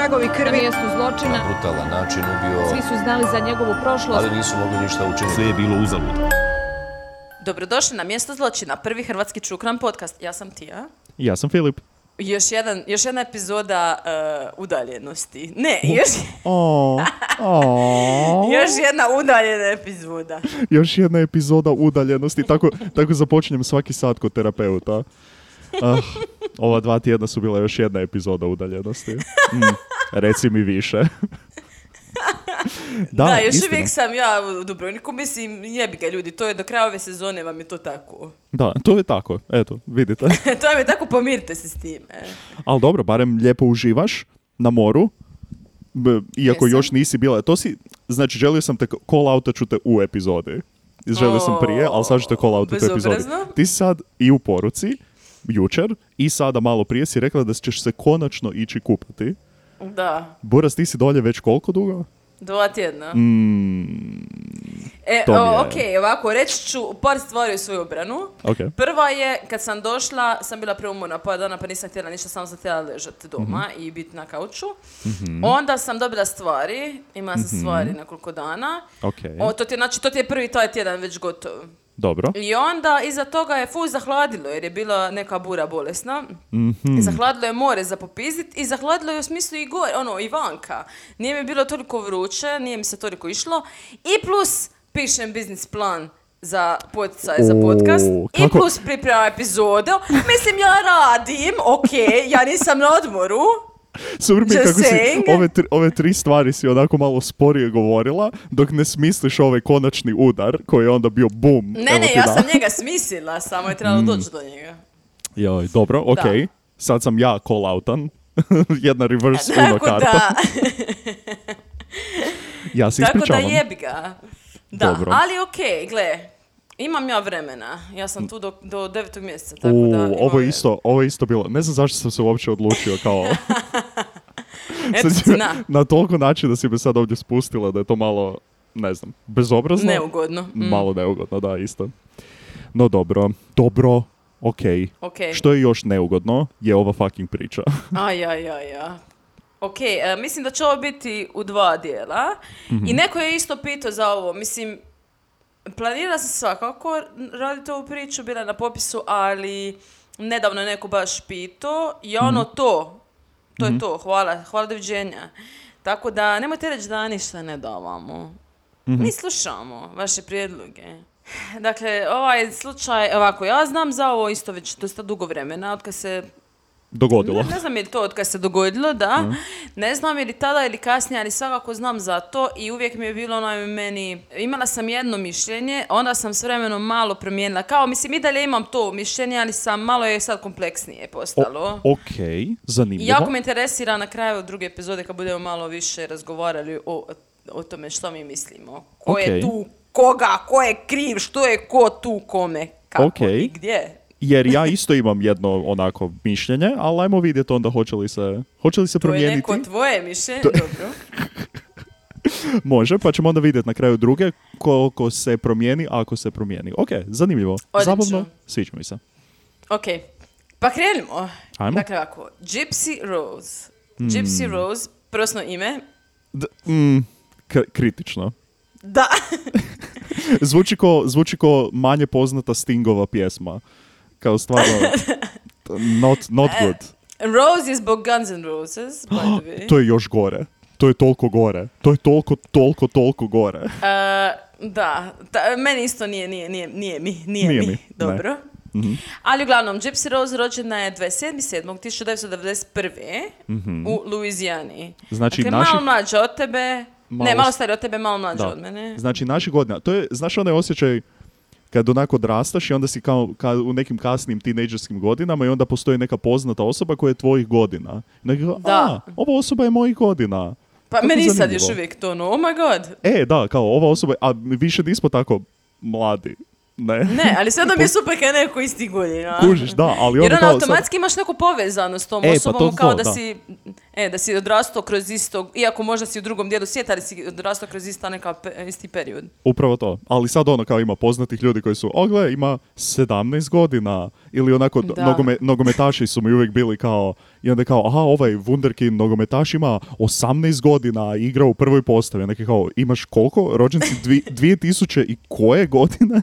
tragovi Na krvi. mjestu zločina brutalan način ubio, svi su znali za njegovu prošlost. ali nisu mogli ništa učiniti. Sve je bilo uzalud. Dobrodošli na mjesto zločina, prvi hrvatski crime podcast. Ja sam Tija. Ja sam Filip. Još, jedan, još jedna epizoda uh, udaljenosti. Ne, još, O, o. još jedna udaljena epizoda. Još jedna epizoda udaljenosti. Tako, tako započinjem svaki sat kod terapeuta. Ah, ova dva tjedna su bila još jedna epizoda udaljenosti. Mm, reci mi više. Da, da, još istina. uvijek sam ja u Dubrovniku, mislim, jebi ga ljudi, to je do kraja ove sezone vam je to tako. Da, to je tako. Eto, vidite. to vam je tako, pomirite se s tim. e. Ali dobro, barem lijepo uživaš na moru. B- iako Jesam. još nisi bila. To si, znači, želio sam te call outat ću te u epizodi. Želio sam prije, ali sad ću te call outat u epizodi. Ti si sad i u poruci, jučer, i sada malo prije si rekla da ćeš se konačno ići kupati. Da, Buras, ti si dolje već koliko dugo? dva tjedna. Mm, E, to o, je- ok, ovako, reći ću par stvari u svoju obranu. ok. Prva je, kad sam došla, sam bila preumorna pola dana pa nisam htjela ništa, samo sam htjela ležati doma Mhm. i biti na kauču. Onda sam dobila stvari, imala sam Mhm. stvari nekoliko dana. Ok. O, to ti je, znači, to ti je prvi taj tjedan već gotov. Dobro. I onda iza toga je fuz zahladilo jer je bila neka bura bolesna. Mhm. I zahladilo je more za popizit i zahladilo je u smislu i gore, ono, i vanka. Nije mi bilo toliko vruće, nije mi se toliko išlo. I plus pišem biznis plan za poticaj za O, podcast. I kako- plus priprema epizodu. Mislim, ja radim, ok, ja nisam na odmoru. Super mi kako si ove, tri, ove tri stvari si onako malo sporije govorila, dok ne smisliš ovaj konačni udar, koji je onda bio bum. Ne, ne, ja da. sam njega smislila, samo je trebalo doći do njega. Joj, dobro, ok. Da. Sad sam ja call outan. Jedna reverse uno Tako karta. da, Ja se Tako da ispričavam. jebi ga. Da, Dobro. ali okej, gle, imam ja vremena. Ja sam tu do, do devetog mjeseca, tako U, da... imam ovo je isto, ovo je isto bilo. Ne znam zašto sam se uopće odlučio kao... Eto, zna, na toliko način da si me sad ovdje spustila da je to malo, ne znam, bezobrazno. neugodno. Mm, Malo neugodno, da, isto. No dobro, dobro, ok. okej. Što je još neugodno je ova fucking priča. Aj, aj, aj, aj. Ok, e, mislim da će ovo biti u dva dijela. Mhm. I neko je isto pitao za ovo. Mislim, planirala sam svakako raditi ovu priču, bila je na popisu, ali nedavno je neko baš pitao i ono Mhm. to, to je to, hvala, hvala doviđenja. Tako da nemojte reći da ništa ne davamo. Mhm. Mi slušamo vaše prijedloge. Dakle, ovaj slučaj, ovako, ja znam za ovo isto već dosta dugo vremena, od kad se Dogodilo. ne, ne znam je to od kad se dogodilo, da. Ne znam je li tada ili kasnije, ali svakako znam za to i uvijek mi je bilo ono meni, imala sam jedno mišljenje, onda sam s vremenom malo promijenila. Kao, mislim, i dalje imam to mišljenje, ali sam malo je sad kompleksnije postalo. O- ok, I zanimljivo. jako me interesira na kraju druge epizode kad budemo malo više razgovarali o, o tome što mi mislimo. Ko je Ok. tu koga, ko je kriv, što je ko tu kome, kako Ok. i gdje. Jer ja isto imam jedno onako mišljenje, ali ajmo vidjeti onda hoće li se, hoće li se To je promijeniti. neko tvoje mišljenje, dobro. Može, pa ćemo onda vidjeti na kraju druge koliko se promijeni, ako se promijeni. Ok, zanimljivo. Odlično. Zabavno, sviđa mi se. Ok, pa krenimo. Ajmo. Dakle ovako, Gypsy Rose. Gypsy Hmm. Rose, prosno ime. D- mm, k- kritično. Da, Zvuči ko, zvuči ko manje poznata Stingova pjesma. Kao stvarno, not, not E, good. Rose je zbog Guns N' Roses, by the way. To je još gore. To je toliko gore. To je toliko, toliko, toliko gore. E, da, ta- meni isto nije, nije, nije, nije mi, nije, Nije mi, mi, ne. dobro. Ali uglavnom, Gypsy Rose rođena je 27.1991. u Louisijani. Mhm. Znači, dakle, naših- malo mlađa od tebe, ne, Malo malo s- starija od tebe, malo mlađa Da. od mene. Znači, naših godina. To je, znaš onaj osjećaj kad onako odrastaš i onda si kao, kao u nekim kasnim tinejdžerskim godinama i onda postoji neka poznata osoba koja je tvojih godina. Kao, Da. a, ova osoba je mojih godina. Pa Kako meni sad još uvijek to, no, oh my god. E, da, kao ova osoba, a više nismo tako mladi. Ne. Ne, ali sve mi je super kad je neko isti godina. Kužiš, da, ali Jer ono kao sad- automatski imaš neku povezanost s tom E, pa osobom, to- kao to, da, da. si, e, da si odrastao kroz istog, iako možda si u drugom dijelu svijeta, ali si odrastao kroz ista neka pe- isti period. Upravo to. Ali sad ono kao ima poznatih ljudi koji su, o gle, ima 17 godina. Ili onako, Da. nogome- nogometaši su mi uvijek bili kao, i onda kao, aha, ovaj Wunderkind nogometaš ima 18 godina, igra u prvoj postavi. Neki kao, imaš koliko? Rođen si dvi, 2000 i koje godine?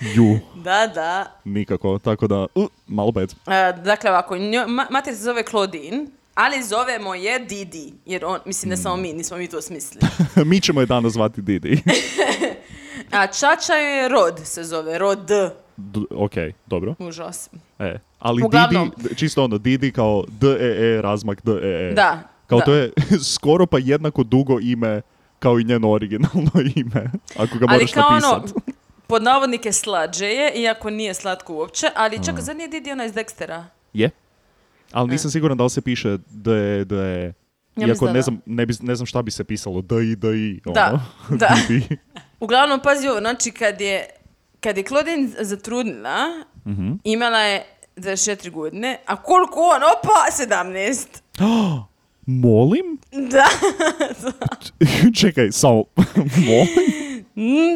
Ju, Da, da. nikako. Tako da, uh, malo bad. E, dakle, ovako, njo, ma, mater se zove Claudine, ali zovemo je Didi, jer on, mislim, ne samo mi, nismo mi to smislili. Mi ćemo je danas zvati Didi. A Čača je Rod, se zove, Rod D. D- ok, dobro. Užas. E, ali Uglavnom. Didi, čisto ono, Didi kao D-E-E, razmak D-E-E. Da. Kao da. to je skoro pa jednako dugo ime kao i njeno originalno ime, ako ga Ali moraš kao ono. Pod navodnike slađe je, iako nije slatko uopće, ali čak, zar nije Didi ona iz Dextera? Je. Ali nisam siguran da li se piše Ja Iako mislim da ne da. znam, ne, bi, ne znam šta bi se pisalo, D, I, D, I. Da, ono. da. Didi. Uglavnom, pazi ovo, znači kad je, kad je Claudine zatrudnila, Mhm. imala je 24 godine, a koliko on? Opa, 17. Molim? Da, Čekaj, samo, molim?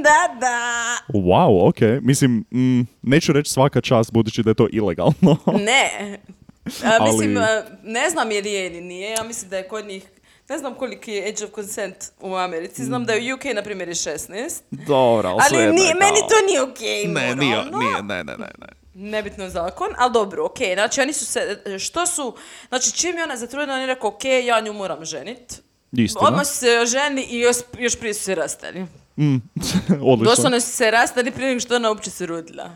Da, da. Wow, ok. Mislim, mm, neću reći svaka čast budući da je to ilegalno. Ne. A, mislim, Ali- ne znam je li je ili nije, ja mislim da je kod njih, ne znam koliki je age of consent u Americi, znam da je u UK, na primjer, je 16. Dobro, ali, Ali nije, je meni to nije okej, Ne, nije, nije, ne, ne, ne, ne. Nebitno zakon, ali dobro, okej. Znači, oni su se, što su, znači, čim je ona zatrudnila, on je rekao, okej, ja nju moram ženit. Istina. Odmah se ženi i još, još prije su se rastali. Mm, odlično. Doslovno su se rastali prije nego što ona uopće se rodila.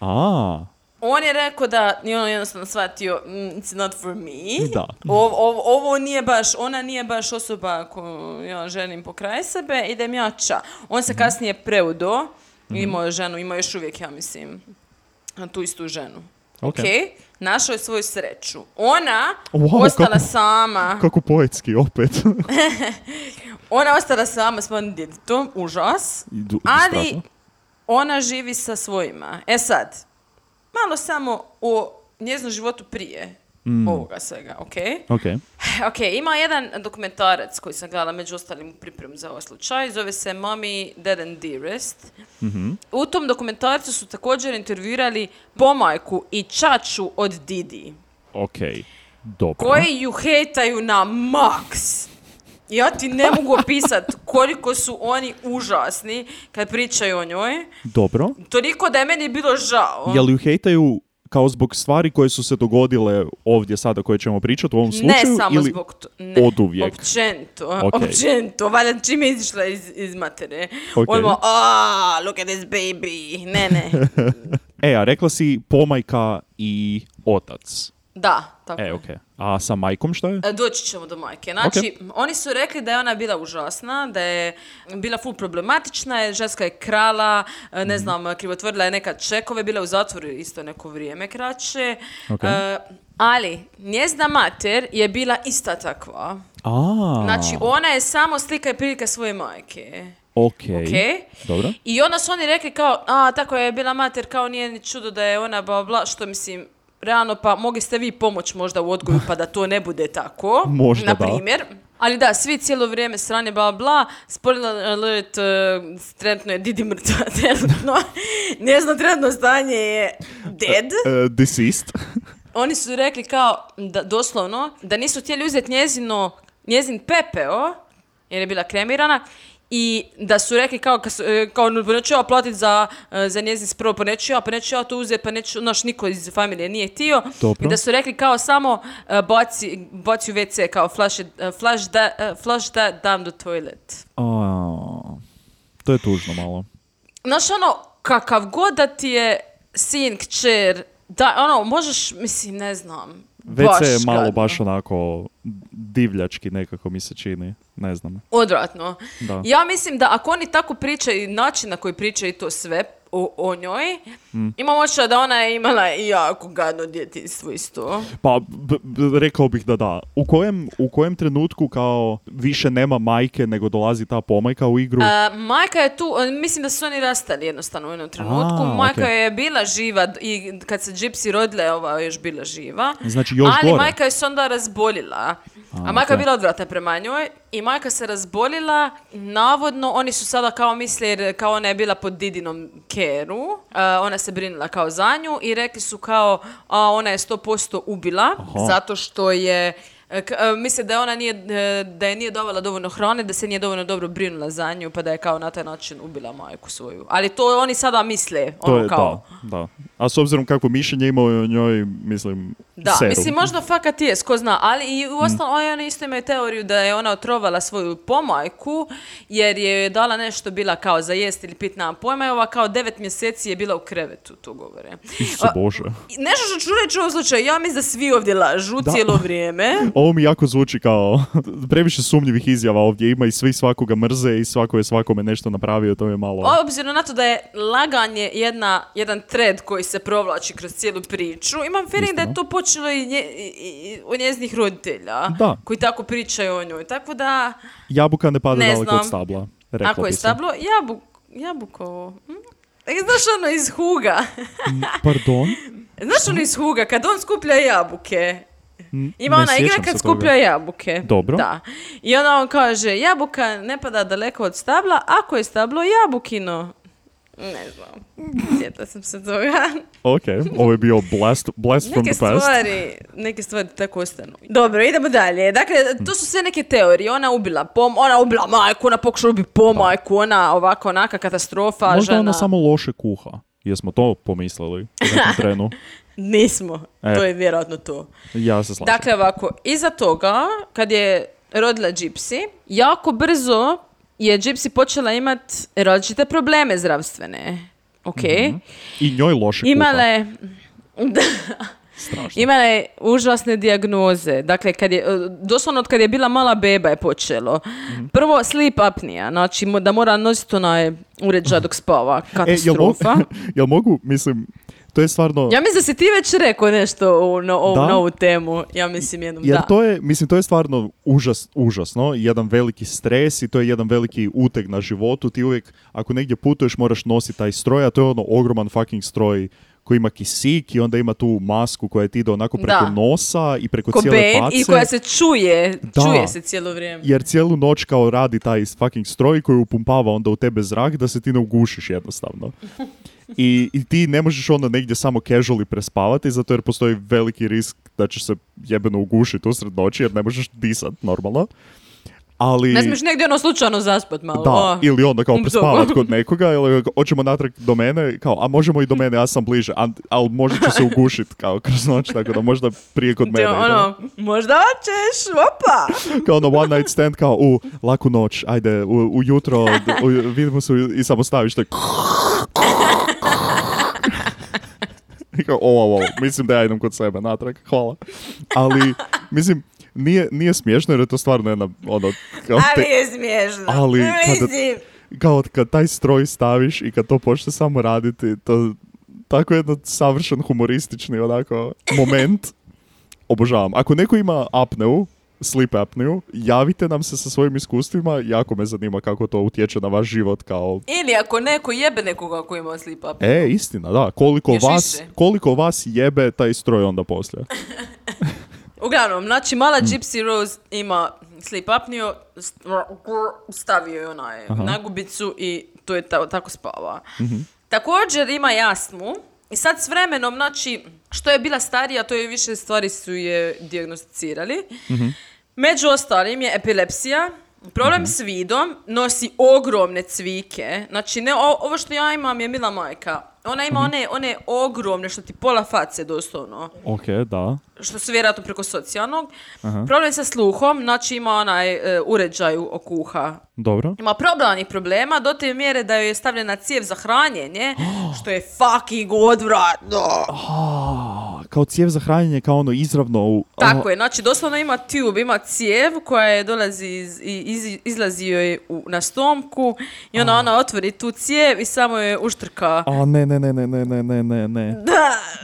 A, On je rekao da je on jednostavno shvatio, mm, it's not for me. Da. O- o- ovo nije baš, ona nije baš osoba koju ja želim pokraj sebe, idem jača. On se kasnije preudo, imao je ženu, ima još uvijek, ja mislim, tu istu ženu. Ok. Ok, našao je svoju sreću. Ona Wow, ostala kako- sama, kako poetski opet. ona ostala sama s svojim djetetom, užas, du- ali strašno. ona živi sa svojima. E sad, malo samo o njeznom životu prije Mm. ovoga svega, ok? Ok. Ok, ima jedan dokumentarac koji sam gledala među ostalim u pripremu za ovaj slučaj, zove se Mommy, Dead and Dearest. Mhm. U tom dokumentarcu su također intervjuirali pomajku i čaču od Didi, Ok. Dobro. koji ju hejtaju na max. Ja ti ne mogu opisat koliko su oni užasni kad pričaju o njoj. Dobro. Toliko da je meni bilo žao. Jel ju hejtaju kao zbog stvari koje su se dogodile ovdje sada koje ćemo pričati u ovom slučaju? Ne samo ili zbog to, ne, oduvijek? općenito, Ok. općenito, valjda čim je izišla iz, iz matere. Ok. Odmah, ah, look at this baby, ne, ne, E, a rekla si pomajka i otac. Da, tako E, je. ok. A sa majkom šta je? E, Doći ćemo do majke. Znači, oni su rekli da je ona bila užasna, da je bila full problematična, ženska je krala, e, ne znam, krivotvorila je nekad čekove, bila je u zatvoru isto neko vrijeme kraće. Ok. E, ali, njezna mater je bila ista takva. A, Znači, ona je samo slika i prilika svoje majke. ok. Ok? Dobro. I onda su oni rekli kao, a, tako je bila mater, kao nije ni čudo da je ona bla bla, što mislim, realno pa mogli ste vi pomoć možda u odgoju pa da to ne bude tako. Možda na da. primjer. Ali da, svi cijelo vrijeme strane bla bla, spoiler alert, uh, trenutno je Didi mrtva, trenutno, njezino trenutno stanje je dead. E, deceased. Oni su rekli kao, da, doslovno, da nisu htjeli uzeti njezino, njezin pepeo, jer je bila kremirana, i da su rekli kao, e, kao "No, pa neću ja platiti za, e, za njezin spravo, pa neću ja, pa neću ja to uzeti, pa neću, naš niko iz familije nije htio. Dobro. I da su rekli kao samo e, baci, baci u WC, kao flush, flush, that, e, flush that down the toilet. A, to je tužno malo. Znaš ono, kakav god da ti je sin, kćer, da, ono, možeš, mislim, ne znam, WC je malo gadno. baš onako divljački nekako mi se čini. Ne znam. Odvratno. Da. Ja mislim da ako oni tako pričaju, način na koji pričaju i to sve, o, o njoj. Mm. Imam da ona je imala jako gadno djetinstvo isto. Pa, b- b- rekao bih da da. U kojem, u kojem trenutku kao više nema majke nego dolazi ta pomajka u igru? A, majka je tu, e, mislim da su oni rastali jednostavno u jednom trenutku. A, majka okej. je bila živa i kad se Gypsy rodila je ova još bila živa. Znači, još Ali gore. majka je se onda razbolila. A, majka je bila odvratna prema njoj i majka se razbolila. Navodno, oni su sada kao misle, jer kao ona je bila pod didinom keru, a, ona se brinula kao za nju i rekli su kao, a ona je 100% ubila, Aha. zato što je misle da je ona nije, e, da je nije dovala dovoljno hrane, da se nije dovoljno dobro brinula za nju, pa da je kao na taj način ubila majku svoju. Ali to oni sada misle, to ono je, kao... da, da. A s obzirom kakvo mišljenje imao o njoj, mislim, Da, seru. mislim možda fakat je, ko zna, ali i u ostalom oni isto imaju teoriju da je ona otrovala svoju pomajku jer je dala nešto bila kao za jest ili pit, nemam pojma i ova kao devet mjeseci je bila u krevetu, to govore. Isuse Bože. Nešto što ću reći u ovom slučaju, ja mislim da svi ovdje lažu Da. cijelo vrijeme. Ovo mi jako zvuči kao previše sumnjivih izjava ovdje ima i svi svakoga mrze i svako je svakome nešto napravio, to je malo... Obzirom na to da je laganje jedna, jedan thread koji se provlači kroz cijelu priču, imam feeling da je to počelo i, nje, i, i- od njezinih roditelja Da. koji tako pričaju o njoj. Tako da... Jabuka ne pada Ne daleko znam. od stabla. Rekla Ako je stablo, jabuk, jabukovo. Hm? E, Znaš ono iz Huga? Pardon? Znaš ono iz Huga, kad on skuplja jabuke? Ima ne ona igra kad skuplja jabuke. Dobro. Da. I onda on kaže, jabuka ne pada daleko od stabla, ako je stablo jabukino. Ne znam. Sjetila sam se toga. Ok, ovo je bio blast, blast from Neke the past. stvari, neke stvari tako ostanu. Dobro, idemo dalje. Dakle, to su sve neke teorije. Ona ubila pom, ona ubila majku, ona pokušala ubiti pomajku, ona ovako, onaka katastrofa, Možda žena. ona samo loše kuha. Jesmo to pomislili u trenu? Nismo. E. To je vjerojatno to. Ja se slažem. Dakle, ovako, iza toga, kad je rodila Gypsy, jako brzo je Gypsy počela imat različite probleme zdravstvene. Ok. I njoj loše Imala kuha. je... Da. Strašno. Imala je užasne dijagnoze. Dakle, kad je, doslovno od kad je bila mala beba je počelo. Mhm. Prvo, sleep apnija. Znači, mo- da mora nositi onaj uređaj dok spava. E, jel, Katastrofa. jel mogu, mislim, to je stvarno... Ja mislim da si ti već rekao nešto u, no, ovu Da? novu temu. Ja mislim jednom Jer da. to je, mislim, to je stvarno užas, užasno, jedan veliki stres i to je jedan veliki uteg na životu. Ti uvijek, ako negdje putuješ, moraš nositi taj stroj, a to je ono ogroman fucking stroj koji ima kisik i onda ima tu masku koja ti ide onako preko Da. nosa i preko Ko cijele face. i koja se čuje, Da. čuje se cijelo vrijeme. Jer cijelu noć kao radi taj fucking stroj koji upumpava onda u tebe zrak da se ti ne ugušiš jednostavno. I, I ti ne možeš onda negdje samo casually prespavati zato jer postoji veliki risk da ćeš se jebeno ugušiti usred noći jer ne možeš disat normalno. Ali... Ne smiješ negdje ono slučajno zaspat malo. Da, o. ili onda kao prespavat kod nekoga, ili hoćemo natrag do mene, kao, a možemo i do mene, ja sam bliže, ali možda ću se ugušit kao kroz noć, tako da možda prije kod mene. ono, možda hoćeš, opa! kao ono one night stand, kao u laku noć, ajde, u, ujutro, u, vidimo se i samo staviš to. I kao, o, o, o, mislim da ja idem kod sebe natrag, hvala. Ali, mislim, nije, nije smiješno jer je to stvarno jedna, ono, kao, te- Ali je smiješno. Ali kada- Mislim. kao kad taj stroj staviš i kad to počne samo raditi, to tako jedan savršen humoristični onako moment. Obožavam. Ako neko ima apneu, sleep apneu, javite nam se sa svojim iskustvima, jako me zanima kako to utječe na vaš život kao... Ili ako neko jebe nekoga ko ima sleep up. E, istina, da. Koliko Još vas, više. koliko vas jebe taj stroj onda poslije. Uglavnom, znači mala Mm. Gypsy Rose ima sleep apniju, st- stavio je onaj nagubicu i to je ta- tako spava. Mhm. Također ima jasmu i sad s vremenom, znači, što je bila starija, to je više stvari su je dijagnosticirali. Mhm. Među ostalim je epilepsija, problem s vidom, nosi ogromne cvike. Znači, ne, o- ovo što ja imam je mila majka. Ona ima one, one ogromne, što ti pola face doslovno Ok, da što su vjerojatno preko socijalnog. Aha. Problem sa sluhom, znači ima onaj e, uređaj oko okuha. Dobro. Ima problemanih problema do te mjere da joj je stavljena cijev za hranjenje, oh! što je fucking odvratno. Kao cijev za hranjenje, kao ono izravno u... Tako je, znači doslovno ima tube, ima cijev koja je dolazi iz, iz, izlazi joj u, na stomku i ona ona otvori tu cijev i samo je uštrka. A ne, ne, ne, ne, ne, ne, ne, ne. ne.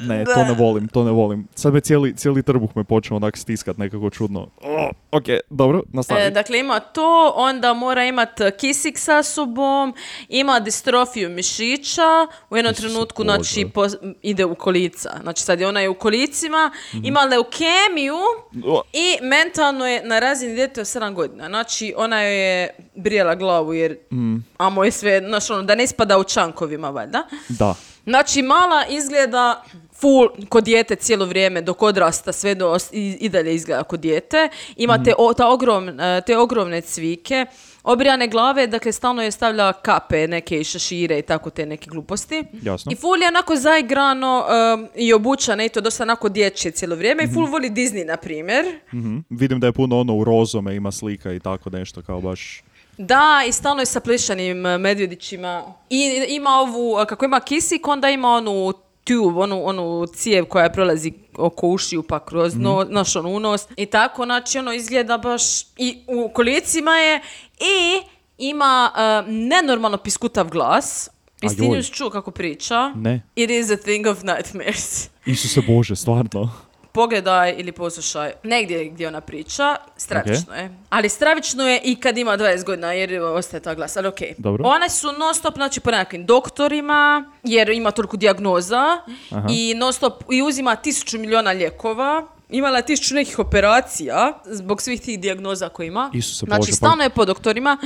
ne, ne, to ne volim, to ne volim. Sad me cijeli, cijeli trbuh me počeo onak stiskat nekako čudno. O, ok, dobro, nastavi. E, dakle, ima to, onda mora imat kisik sa sobom, ima distrofiju mišića, u jednom Isuse trenutku, Bože. znači, pos- ide u kolica. Znači, sad je ona je u kolicima, Mhm. ima leukemiju O, i mentalno je na razini djete od 7 godina. Znači, ona joj je brijela glavu jer, Mm. amo je sve, znači, ono, da ne ispada u čankovima, valjda. Da. Znači, mala izgleda full kod dijete cijelo vrijeme dok odrasta sve do i, i dalje izgleda kod dijete. Ima te, o- ta ogrom, e, te ogromne cvike, obrijane glave, dakle stalno je stavlja kape neke i šešire i tako te neke gluposti. Jasno. I full je onako zaigrano um, i obučana i to dosta onako dječje cijelo vrijeme i full voli Disney, na primjer. Mhm. Vidim da je puno ono u rozome, ima slika i tako nešto, kao baš... Da, i stalno je sa plišanim e, medvjedićima. I ima ovu, e, kako ima kisik, onda ima onu tube, onu, onu cijev koja prolazi oko ušiju pa kroz no, naš ono unos. I tako, znači ono izgleda baš i u kolicima je i ima e, nenormalno piskutav glas. Jesi ti nju čuo kako priča? Ne. It is a thing of nightmares. Isuse Bože, stvarno. Pogledaj ili poslušaj negdje gdje ona priča, stravično je. Ali stravično je i kad ima 20 godina jer ostaje ta glas, ali okej. Dobro. One su non stop, znači po nekakvim doktorima, jer ima toliko dijagnoza Aha. i non stop i uzima tisuću miliona lijekova. Imala je tisuću nekih operacija zbog svih tih dijagnoza koje ima. Isuse znači, pa- stalno je po doktorima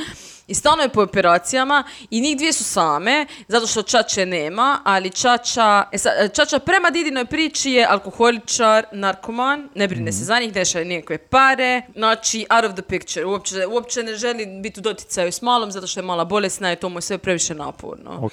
i stalno je po operacijama i njih dvije su same, zato što Čače nema, ali Čača, e Čača prema Didinoj priči je alkoholičar, narkoman, ne brine Mhm. se za njih, ne šalje nikakve pare, znači out of the picture, uopće, uopće ne želi biti u doticaju s malom, zato što je mala bolesna i to mu je sve previše naporno. Ok.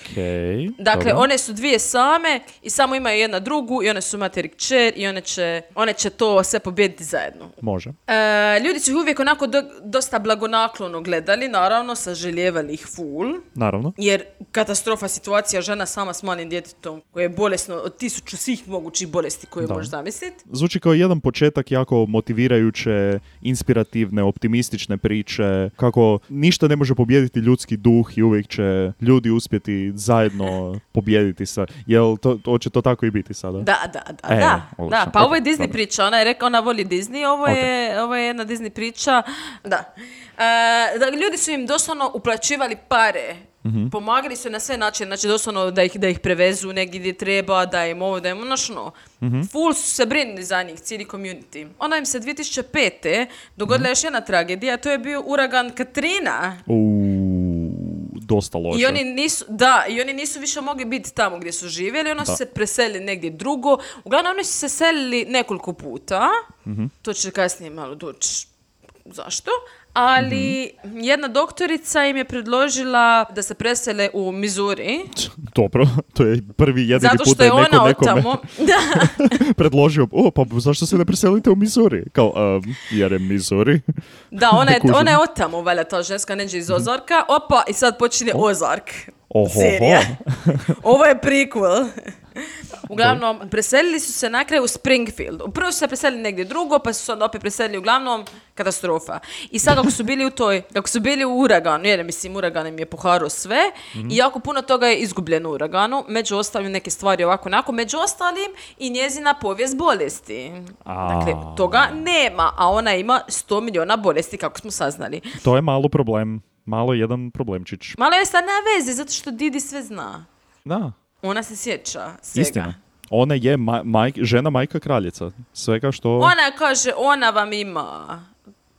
Dakle, dobro. one su dvije same i samo imaju jedna drugu i one su materi kćer i one će, one će to sve pobijediti zajedno. Može. E, ljudi su uvijek onako do- dosta blagonaklono gledali, naravno, saželjevali ih full. Naravno. Jer katastrofa situacija, žena sama s malim djetetom koje je bolesno od tisuću svih mogućih bolesti koje Da. možeš zamisliti. Zvuči kao jedan početak jako motivirajuće, inspirativne, optimistične priče, kako ništa ne može pobijediti ljudski duh i uvijek će ljudi uspjeti zajedno pobijediti sa... Jel to, to će to tako i biti sada? Da, da, da, E, da, odlično. da. Pa ovo je Disney priča, ona je rekla, ona voli Disney, ovo, je, ovo je jedna Disney priča, da. Da ljudi su im doslovno uplaćivali pare, Mhm. pomagali su na sve načine, znači doslovno da ih, da ih prevezu negdje gdje treba, da im ovo, da im ono što. Mhm. Full su se brinuli za njih, cijeli community. Onda im se 2005. dogodila Mhm. još jedna tragedija, to je bio uragan Katrina. Dosta loše. I oni nisu, da, i oni nisu više mogli biti tamo gdje su živjeli, oni su se preselili negdje drugo. Uglavnom, oni su se selili nekoliko puta. Mhm. To će kasnije malo doći zašto. Ali Mhm. jedna doktorica im je predložila da se presele u Missouri. Dobro, to je prvi jedini Zato put što da je neko ona od nekome. Da, predložio, o, pa zašto se ne preselite u Missouri? Kao, um, jer je Missouri. da ona, je, ona je od tamo, valjda ta ženska neđe iz Ozarka. Opa, i sad počinje Ozark. Oho. Ovo je prequel. Uglavnom, preselili su se na kraju u Springfield. Prvo su se preselili negdje drugo, pa su se onda opet preselili uglavnom katastrofa. I sad kako su bili u toj, kako su bili u uraganu, jer mislim uragan im je poharao sve i jako puno toga je izgubljeno u uraganu, među ostalim neke stvari ovako onako, među ostalim i njezina povijest bolesti. A. Dakle, toga nema, a ona ima 100 miliona bolesti kako smo saznali. To je malo problem. Malo jedan problemčić. Malo je sad na vezi, zato što Didi sve zna. Da, Ona se sjeća svega. istina. Ona je ma- majk- žena majka kraljica. Svega što... Ona kaže, ona vam ima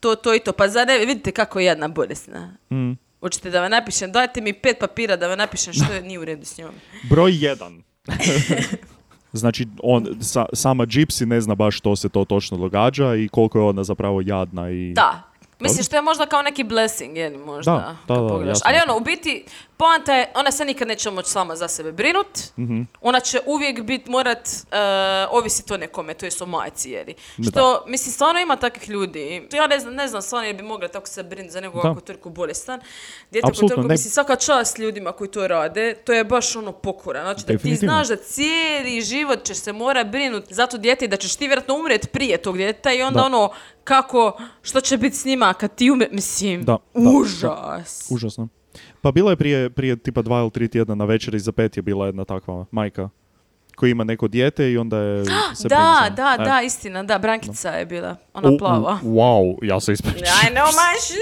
to, to i to. Pa zar ne, vidite kako je jedna bolesna. Mm. Hoćete da vam napišem, dajte mi pet papira da vam napišem što je nije u redu s njom. Broj jedan. znači, on, sa- sama Gypsy ne zna baš što se to točno događa i koliko je ona zapravo jadna i... Da. Mislim što je možda kao neki blessing, je li možda? Da, da, da. Ali ono, u biti, Poanta je, ona se nikad neće moći sama za sebe brinut, Mhm. ona će uvijek bit, morat uh, ovisit o nekome, to je o majci, jeli. Što, mislim, stvarno ima takvih ljudi. Ja ne znam, ne znam stvarno je bi mogla tako se brinuti za nekoga Da. ako je toliko bolestan. Dijete ako toliko, ne- mislim, svaka čast ljudima koji to rade, to je baš ono pokora. Znači, da ti znaš da cijeli život ćeš se mora brinuti za to dijete i da ćeš ti vjerojatno umret prije tog djeteta i onda Da. ono, kako, što će biti s njima kad ti umre, mislim, Da, da, užas. Užasno. Pa bila je prije, prije tipa dva ili tri tjedna na večeri za pet je bila jedna takva majka koja ima neko dijete i onda je se Da, za- da, E. da, istina, da, Brankica je bila, ona U- u- plava. wow, ja se ispričam. I know my shit!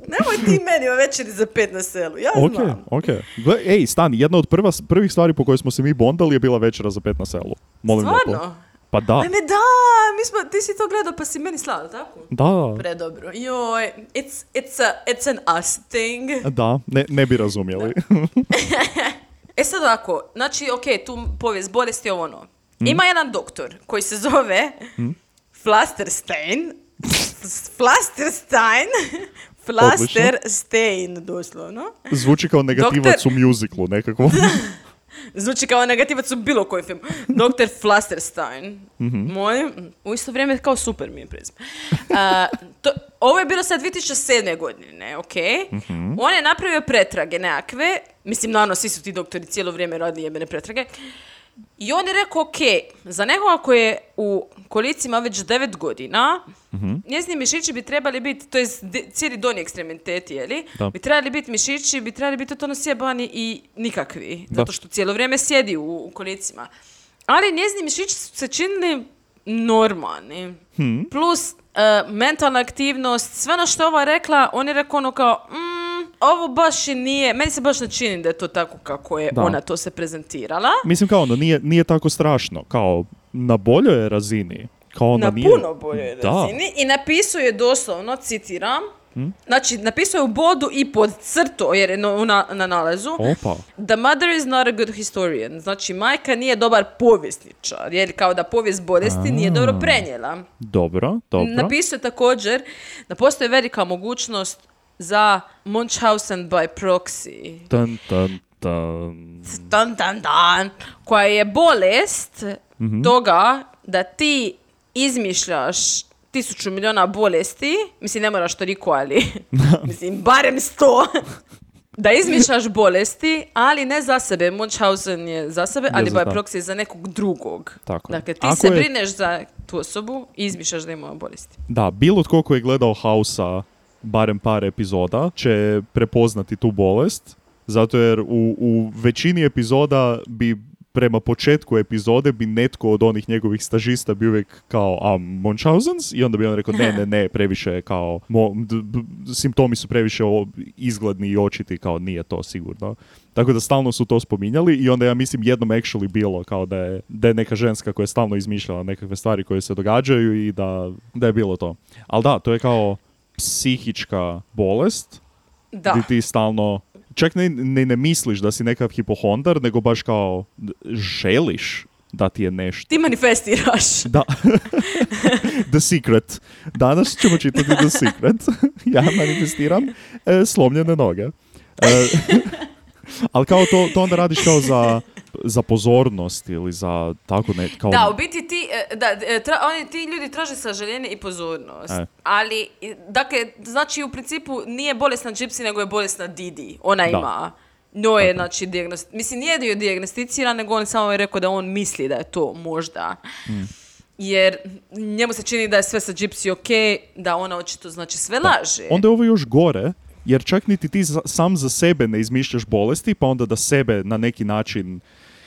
Nemoj ti meni o večeri za pet na selu, ja Ok, znam. ok. Gle, ej, stani, jedna od prva, prvih stvari po kojoj smo se mi bondali je bila večera za pet na selu. Molim. Stvarno? Pa da, Ajme da, mi smo, ti si to gledao pa si meni slao, tako? da, Predobro. Joj, it's, it's, a, it's an us thing. da, ne, ne bi razumjeli. E sad ovako, znači, ok, tu povijest bolesti ovo ono. Mhm. Ima jedan doktor koji se zove Flasterstein. Flasterstein. Flasterstein, doslovno. Zvuči kao negativac Doktor- u mjuziklu nekako. Zvuči kao negativac u bilo koji film. Dr. Flasterstein. Molim. U isto vrijeme kao super mi je prezime. A, to, ovo je bilo sad 2007. godine, ok? On je napravio pretrage nekakve. Mislim, naravno, svi su ti doktori cijelo vrijeme radili jebene pretrage. I on je rekao, ok, za nekoga koji je u kolicima već 9 godina, njezini mišići bi trebali biti, to je cijeli donji ekstremitet, jeli? Da. Bi trebali biti mišići, bi trebali biti totalno sjebani i nikakvi. Da. Zato što cijelo vrijeme sjedi u, u kolicima. Ali njezini mišići su se činili normalni. Plus, e, mentalna aktivnost, sve ono što je ova rekla, on je rekao ono kao, "Mm, ovo baš i nije, meni se baš ne čini da je to tako kako je Da. ona to se prezentirala. Mislim kao ono, nije, nije tako strašno. Kao, na boljoj razini. Kao ona na nije... puno boljoj Da. razini i napisao je doslovno, citiram, znači napisao je u bodu i pod crto, jer je na, na nalazu, Opa. The mother is not a good historian. Znači, majka nije dobar povjesničar, jer kao da povijest bolesti nije dobro prenijela. Dobro, dobro. Napisao je također da postoji velika mogućnost za Munchausen by proxy. Tan, tan, tan. Dan, dan, dan. Koja je bolest toga da ti izmišljaš tisuću miliona bolesti, mislim ne moraš toliko, ali mislim barem sto, da izmišljaš bolesti, ali ne za sebe. Munchausen je za sebe, ali by proxy je za nekog drugog. Tako. Dakle, ti Ako se je- brineš za tu osobu i izmišljaš da ima bolesti. Da, bilo tko ko je gledao Hausa barem par epizoda će prepoznati tu bolest, zato jer u, u većini epizoda bi prema početku epizode bi netko od onih njegovih stažista bi uvijek kao a Munchausen's i onda bi on rekao ne, ne, ne, previše kao mo- d- b- simptomi su previše o- izgledni i očiti kao nije to sigurno. Tako da stalno su to spominjali i onda ja mislim jednom actually bilo kao da je, da je neka ženska koja je stalno izmišljala nekakve stvari koje se događaju i da, da je bilo to. Ali da, to je kao psihička bolest Da. gdje ti stalno čak ne, ne, ne misliš da si nekakav hipohondar, nego baš kao želiš da ti je nešto. Ti manifestiraš. Da. The Secret. Danas ćemo čitati The Secret. ja manifestiram e, slomljene noge. E, ali kao to, to onda radiš kao za, za pozornost ili za tako ne... Kao, Da, u biti ti, e, da, e, tra- oni, ti ljudi traže sažaljenje i pozornost. E. Ali, dakle, znači u principu nije bolesna Gypsy, nego je bolesna Didi. Ona Da. ima. Njoj je, znači, dijagnost... Mislim, nije dio dijagnosticiran, nego on samo je rekao da on misli da je to možda. Mm. Jer njemu se čini da je sve sa Gypsy ok, da ona očito, znači, sve laže. Onda je ovo još gore, jer čak niti ti sam za sebe ne izmišljaš bolesti, pa onda da sebe na neki način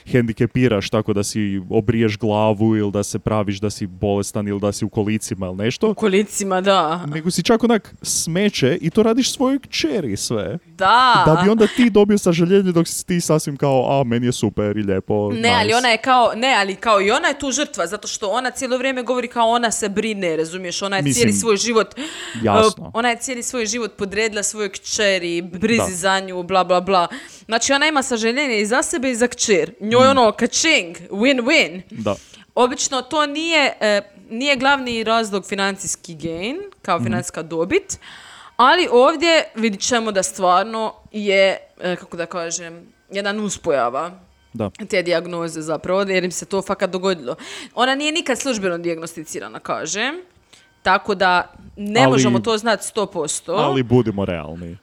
hendikepiraš tako da si obriješ glavu ili da se praviš da si bolestan ili da si u kolicima ili nešto. U kolicima, da. Nego si čak onak smeće i to radiš svojoj kćeri sve. Da. Da bi onda ti dobio sažaljenje dok si ti sasvim kao, a meni je super i lijepo. Ne, nice." ali ona je kao, ne, ali kao i ona je tu žrtva, zato što ona cijelo vrijeme govori kao ona se brine, razumiješ, ona je Mislim, cijeli svoj život, jasno. ona je cijeli svoj život podredila svojoj kćeri, brizi Da. za nju, bla, bla, bla. Znači ona ima sažaljenje i za sebe i za kćer. Mm. Njoj ono, kačing, win-win. Da. Obično to nije, e, nije glavni razlog financijski gain, kao financijska dobit, Ali ovdje vidit ćemo da stvarno je, e, kako da kažem, jedna nuspojava Da. te dijagnoze zapravo, jer im se to fakat dogodilo. Ona nije nikad službeno dijagnosticirana, kažem. Tako da ne Ali- možemo to znati 100%. Ali budimo realni.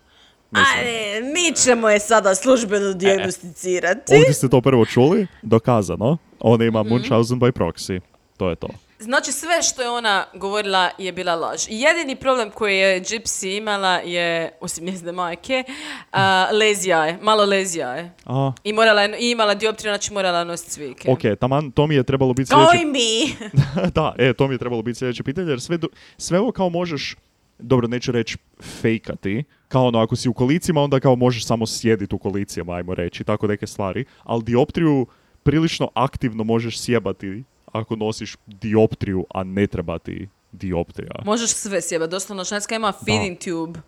Mislim, Ali mi ćemo je sada službeno dijagnosticirati. Ovdje ste to prvo čuli, dokazano. Ona ima Mhm. Munchausen by proxy. To je to. Znači sve što je ona govorila je bila laž. Jedini problem koji je Gypsy imala je, osim njezine majke, a, lezija je, malo lezija je. Aha, I, morala je, i imala dioptriju, znači morala nositi cvike. ok, taman, to mi je trebalo biti Kao sljedeće... i mi. da, e, to mi je trebalo biti sljedeće pitanje, jer sve, do- sve ovo kao možeš, dobro, neću reći fejkati, kao ono, ako si u kolicima, onda kao možeš samo sjediti u kolicijama, ajmo reći, tako neke stvari, ali dioptriju prilično aktivno možeš sjebati ako nosiš dioptriju, a ne treba ti dioptrija. Možeš sve sjeba, doslovno ženska ima feeding tube.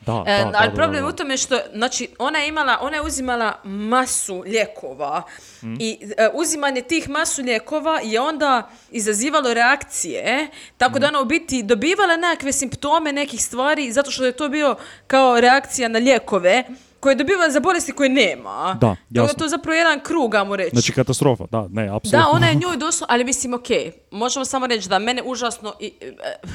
Da, E, da, ali da, problem da, u tome što, znači, ona je imala, ona je uzimala masu lijekova Mhm. i e, uzimanje tih masu lijekova je onda izazivalo reakcije, tako Mhm. da ona u biti dobivala nekakve simptome nekih stvari zato što je to bio kao reakcija na lijekove koje dobiva za bolesti koje nema. Da, jasno. to je zapravo jedan krug, ajmo reći. Znači katastrofa, da, ne, apsolutno. Da, ona je njoj doslovno, ali mislim, ok, možemo samo reći da mene užasno, i, e,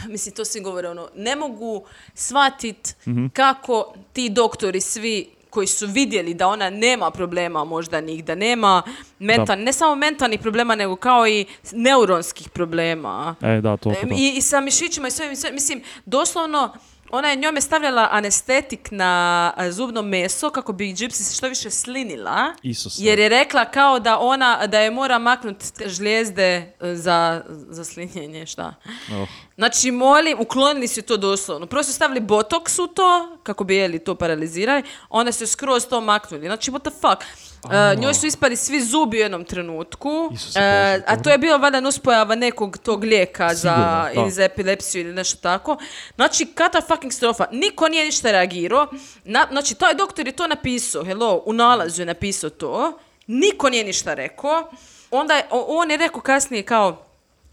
mislim, to svi govore, ono, ne mogu shvatit Mhm. kako ti doktori svi koji su vidjeli da ona nema problema moždanih, da nema mental, ne samo mentalnih problema, nego kao i neuronskih problema. E, da, to, to. I, I sa mišićima i sve, mislim, doslovno, ona je njome stavljala anestetik na a, zubno meso kako bi Gypsy se što više slinila. Isuse. Jer je rekla kao da ona, da je mora maknuti žlijezde e, za, za slinjenje, šta. Oh. Znači, molim, uklonili su to doslovno. Prvo su stavili botoks u to, kako bi jeli to paralizirali, onda su skroz to maknuli. Znači, what the fuck? E, njoj su ispali svi zubi u jednom trenutku, Isuse E, Bože, a to je bio valjda nuspojava nekog tog lijeka za, Sigurno, ili za epilepsiju ili nešto tako. Znači, kata fucking strofa. Niko nije ništa reagirao. Na, znači, taj doktor je to napisao, hello, u nalazu je napisao to. Niko nije ništa rekao. Onda je, on je rekao kasnije kao,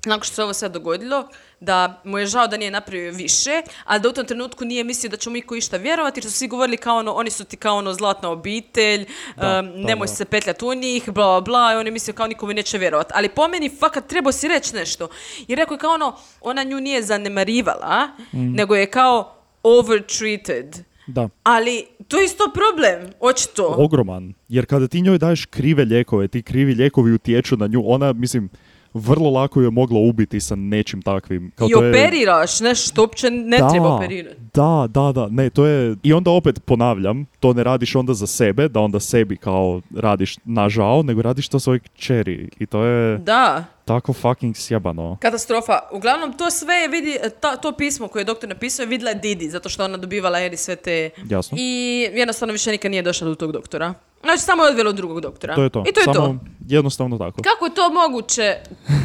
nakon što se ovo sve dogodilo, da mu je žao da nije napravio više, ali da u tom trenutku nije mislio da će mu iko išta vjerovati, jer su svi govorili kao ono, oni su ti kao ono zlatna obitelj, Da, um, nemoj da. se petljati u njih, bla, bla, bla, i on je mislio kao niko mi neće vjerovati. Ali po meni, fakat, trebao si reći nešto. I rekao je kao ono, ona nju nije zanemarivala, Mm. nego je kao overtreated. Da. Ali to je isto problem, očito. Ogroman. Jer kada ti njoj daješ krive lijekove, ti krivi lijekovi utječu na nju, ona, mislim, vrlo lako je mogla ubiti sa nečim takvim. Kao I to je- operiraš nešto što uopće ne da, treba operirati. Da, da, da, ne, to je, i onda opet ponavljam, to ne radiš onda za sebe, da onda sebi kao radiš na žao, nego radiš to svojoj kćeri i to je Da. Tako fucking sjebano. Katastrofa. Uglavnom, to sve je vidi, ta, to pismo koje je doktor napisao je vidjela Didi, zato što ona dobivala jeli sve te... Jasno. I jednostavno više nikad nije došla do tog doktora. Znači, samo je odvela od drugog doktora. To je to. I to je Samo to. jednostavno tako. Kako je to moguće?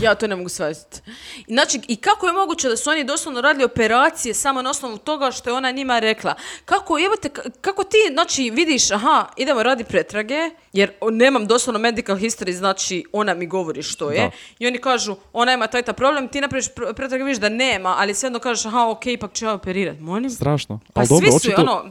Ja to ne mogu shvatiti. Znači, i kako je moguće da su oni doslovno radili operacije samo na osnovu toga što je ona njima rekla? Kako, jebate, kako ti, znači, vidiš, aha, idemo radi pretrage, jer nemam doslovno medical history, znači, ona mi govori što je. Da. I oni kažu, ona ima taj ta problem, ti napraviš pr- pretrage, vidiš da nema, ali svejedno kažeš, aha, ok, ipak ću ja operirati. Molim? Strašno. Pa Ali svi dobro, su, očito, ono,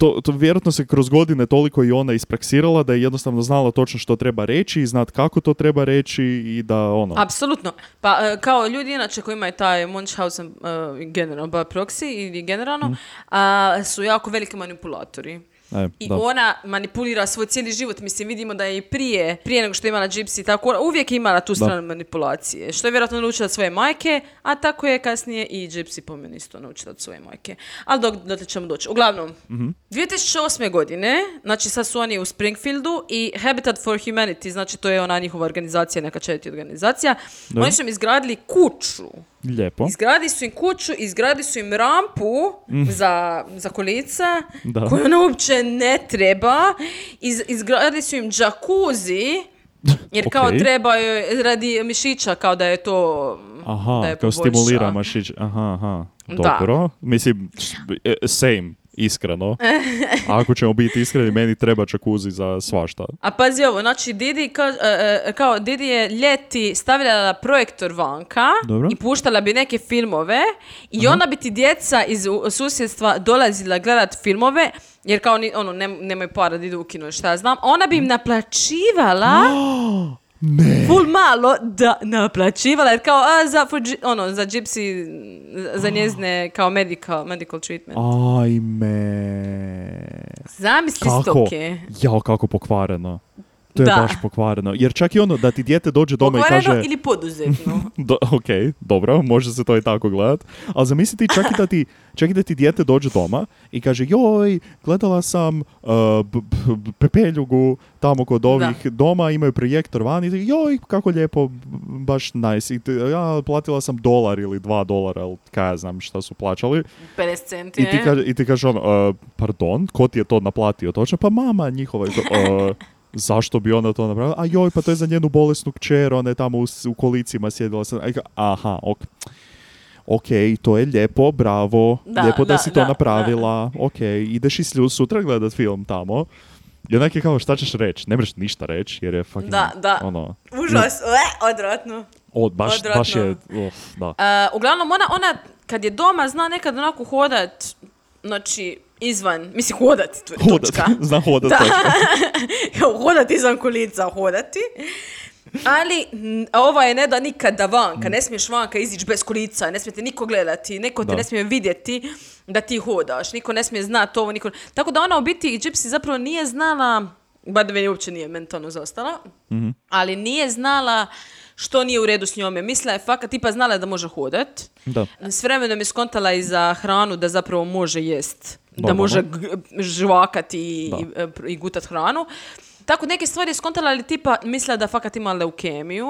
to, to vjerojatno se kroz godine toliko i ona ispraksirala da je jednostavno znala točno što treba reći i znat kako to treba reći i da ono... Apsolutno. Pa e, kao ljudi inače koji imaju taj Munchausen uh, generalno, by proxy ili generalno, a, su jako veliki manipulatori. E, I da. ona manipulira svoj cijeli život. Mislim, vidimo da je i prije, prije nego što je imala Gypsy, tako ona uvijek je imala tu stranu manipulacije. Što je vjerojatno naučila od svoje majke, a tako je kasnije i Gypsy po meni isto naučila od svoje majke. Ali dok, dotle ćemo doći. Uglavnom, 2008. godine, znači sad su oni u Springfieldu i Habitat for Humanity, znači to je ona njihova organizacija, neka četiri organizacija, Da. oni su im izgradili kuću. Lijepo. Izgradili su im kuću, izgradili su im rampu za, za kolica, Mm. Da. koju ona uopće ne treba. Iz, izgradili su im džakuzi, jer kao Ok. treba joj radi mišića, kao da je to Aha, da je kao poboljša. stimulira mašić. Aha, aha. Da. Dobro. Mislim, e, same. Iskreno. A ako ćemo biti iskreni, meni treba čakuzi za svašta. A pazi ovo, znači Didi, kao, e, e, kao Didi je ljeti stavljala projektor vanka Dobro. i puštala bi neke filmove i onda bi ti djeca iz susjedstva dolazila gledat filmove jer kao ni, ono, nem- nemaju para da idu u kino, šta ja znam. Ona bi im naplaćivala Ne. Ful malo da naplaćivala, jer kao, a, za, for, ono, za gypsy, za njezne, kao medical, medical treatment. Ajme. Zamisli Kako? stoke. Jao, kako pokvareno. To je Da. baš pokvareno. Jer čak i ono da ti dijete dođe doma i Pokvareno kaže... ili poduzetno. Do, ok, dobro, može se to i tako gledat. Ali zamisli ti čak i da ti, čak i da ti dijete dođe doma i kaže joj, gledala sam uh, b- b- pepeljugu tamo kod ovih doma, imaju projektor van i joj, kako lijepo, baš nice. I ti, ja platila sam dolar ili dva dolara, ili kaj ja znam šta su plaćali. 50 centi, I ti, kaže, i ti kaže ono, "Uh, pardon, ko ti je to naplatio točno? Pa mama njihova. I to, "Uh, zašto bi ona to napravila? A joj, pa to je za njenu bolesnu kćer, ona je tamo u, u kolicima sjedila. Sam. Aha, ok. Ok, to je lijepo, bravo, Da, lijepo da, da, si to da, napravila, ok, ideš i slju- sutra gledat film tamo. I onak je kao, šta ćeš reći? Ne možeš ništa reći, jer je fucking, Da, da. ono, Užas, ue, odvratno. od, baš, baš je, Odvratno. uf, da. Uh, uglavnom, ona, ona, kad je doma, zna nekad onako hodat, znači, izvan, mislim, hodat, to je Hodat, točka. zna hodat, Da. točka. hodati izvan kulica, hodati. Ali ova je ne da nikada vanka, ne smiješ vanka izići bez kulica, ne smije te niko gledati, neko te Da. ne smije vidjeti da ti hodaš, niko ne smije znati ovo, niko... Tako da ona u biti, Gypsy zapravo nije znala, by the way, uopće nije mentalno zaostala, ali nije znala što nije u redu s njome. Mislila je fakat, tipa znala je da može hodat. Da. S vremenom je skontala i za hranu da zapravo može jest, da može žvakati i, Da. i, e, i gutat hranu. Tako neke stvari je skontala, ali tipa mislila da fakat ima leukemiju.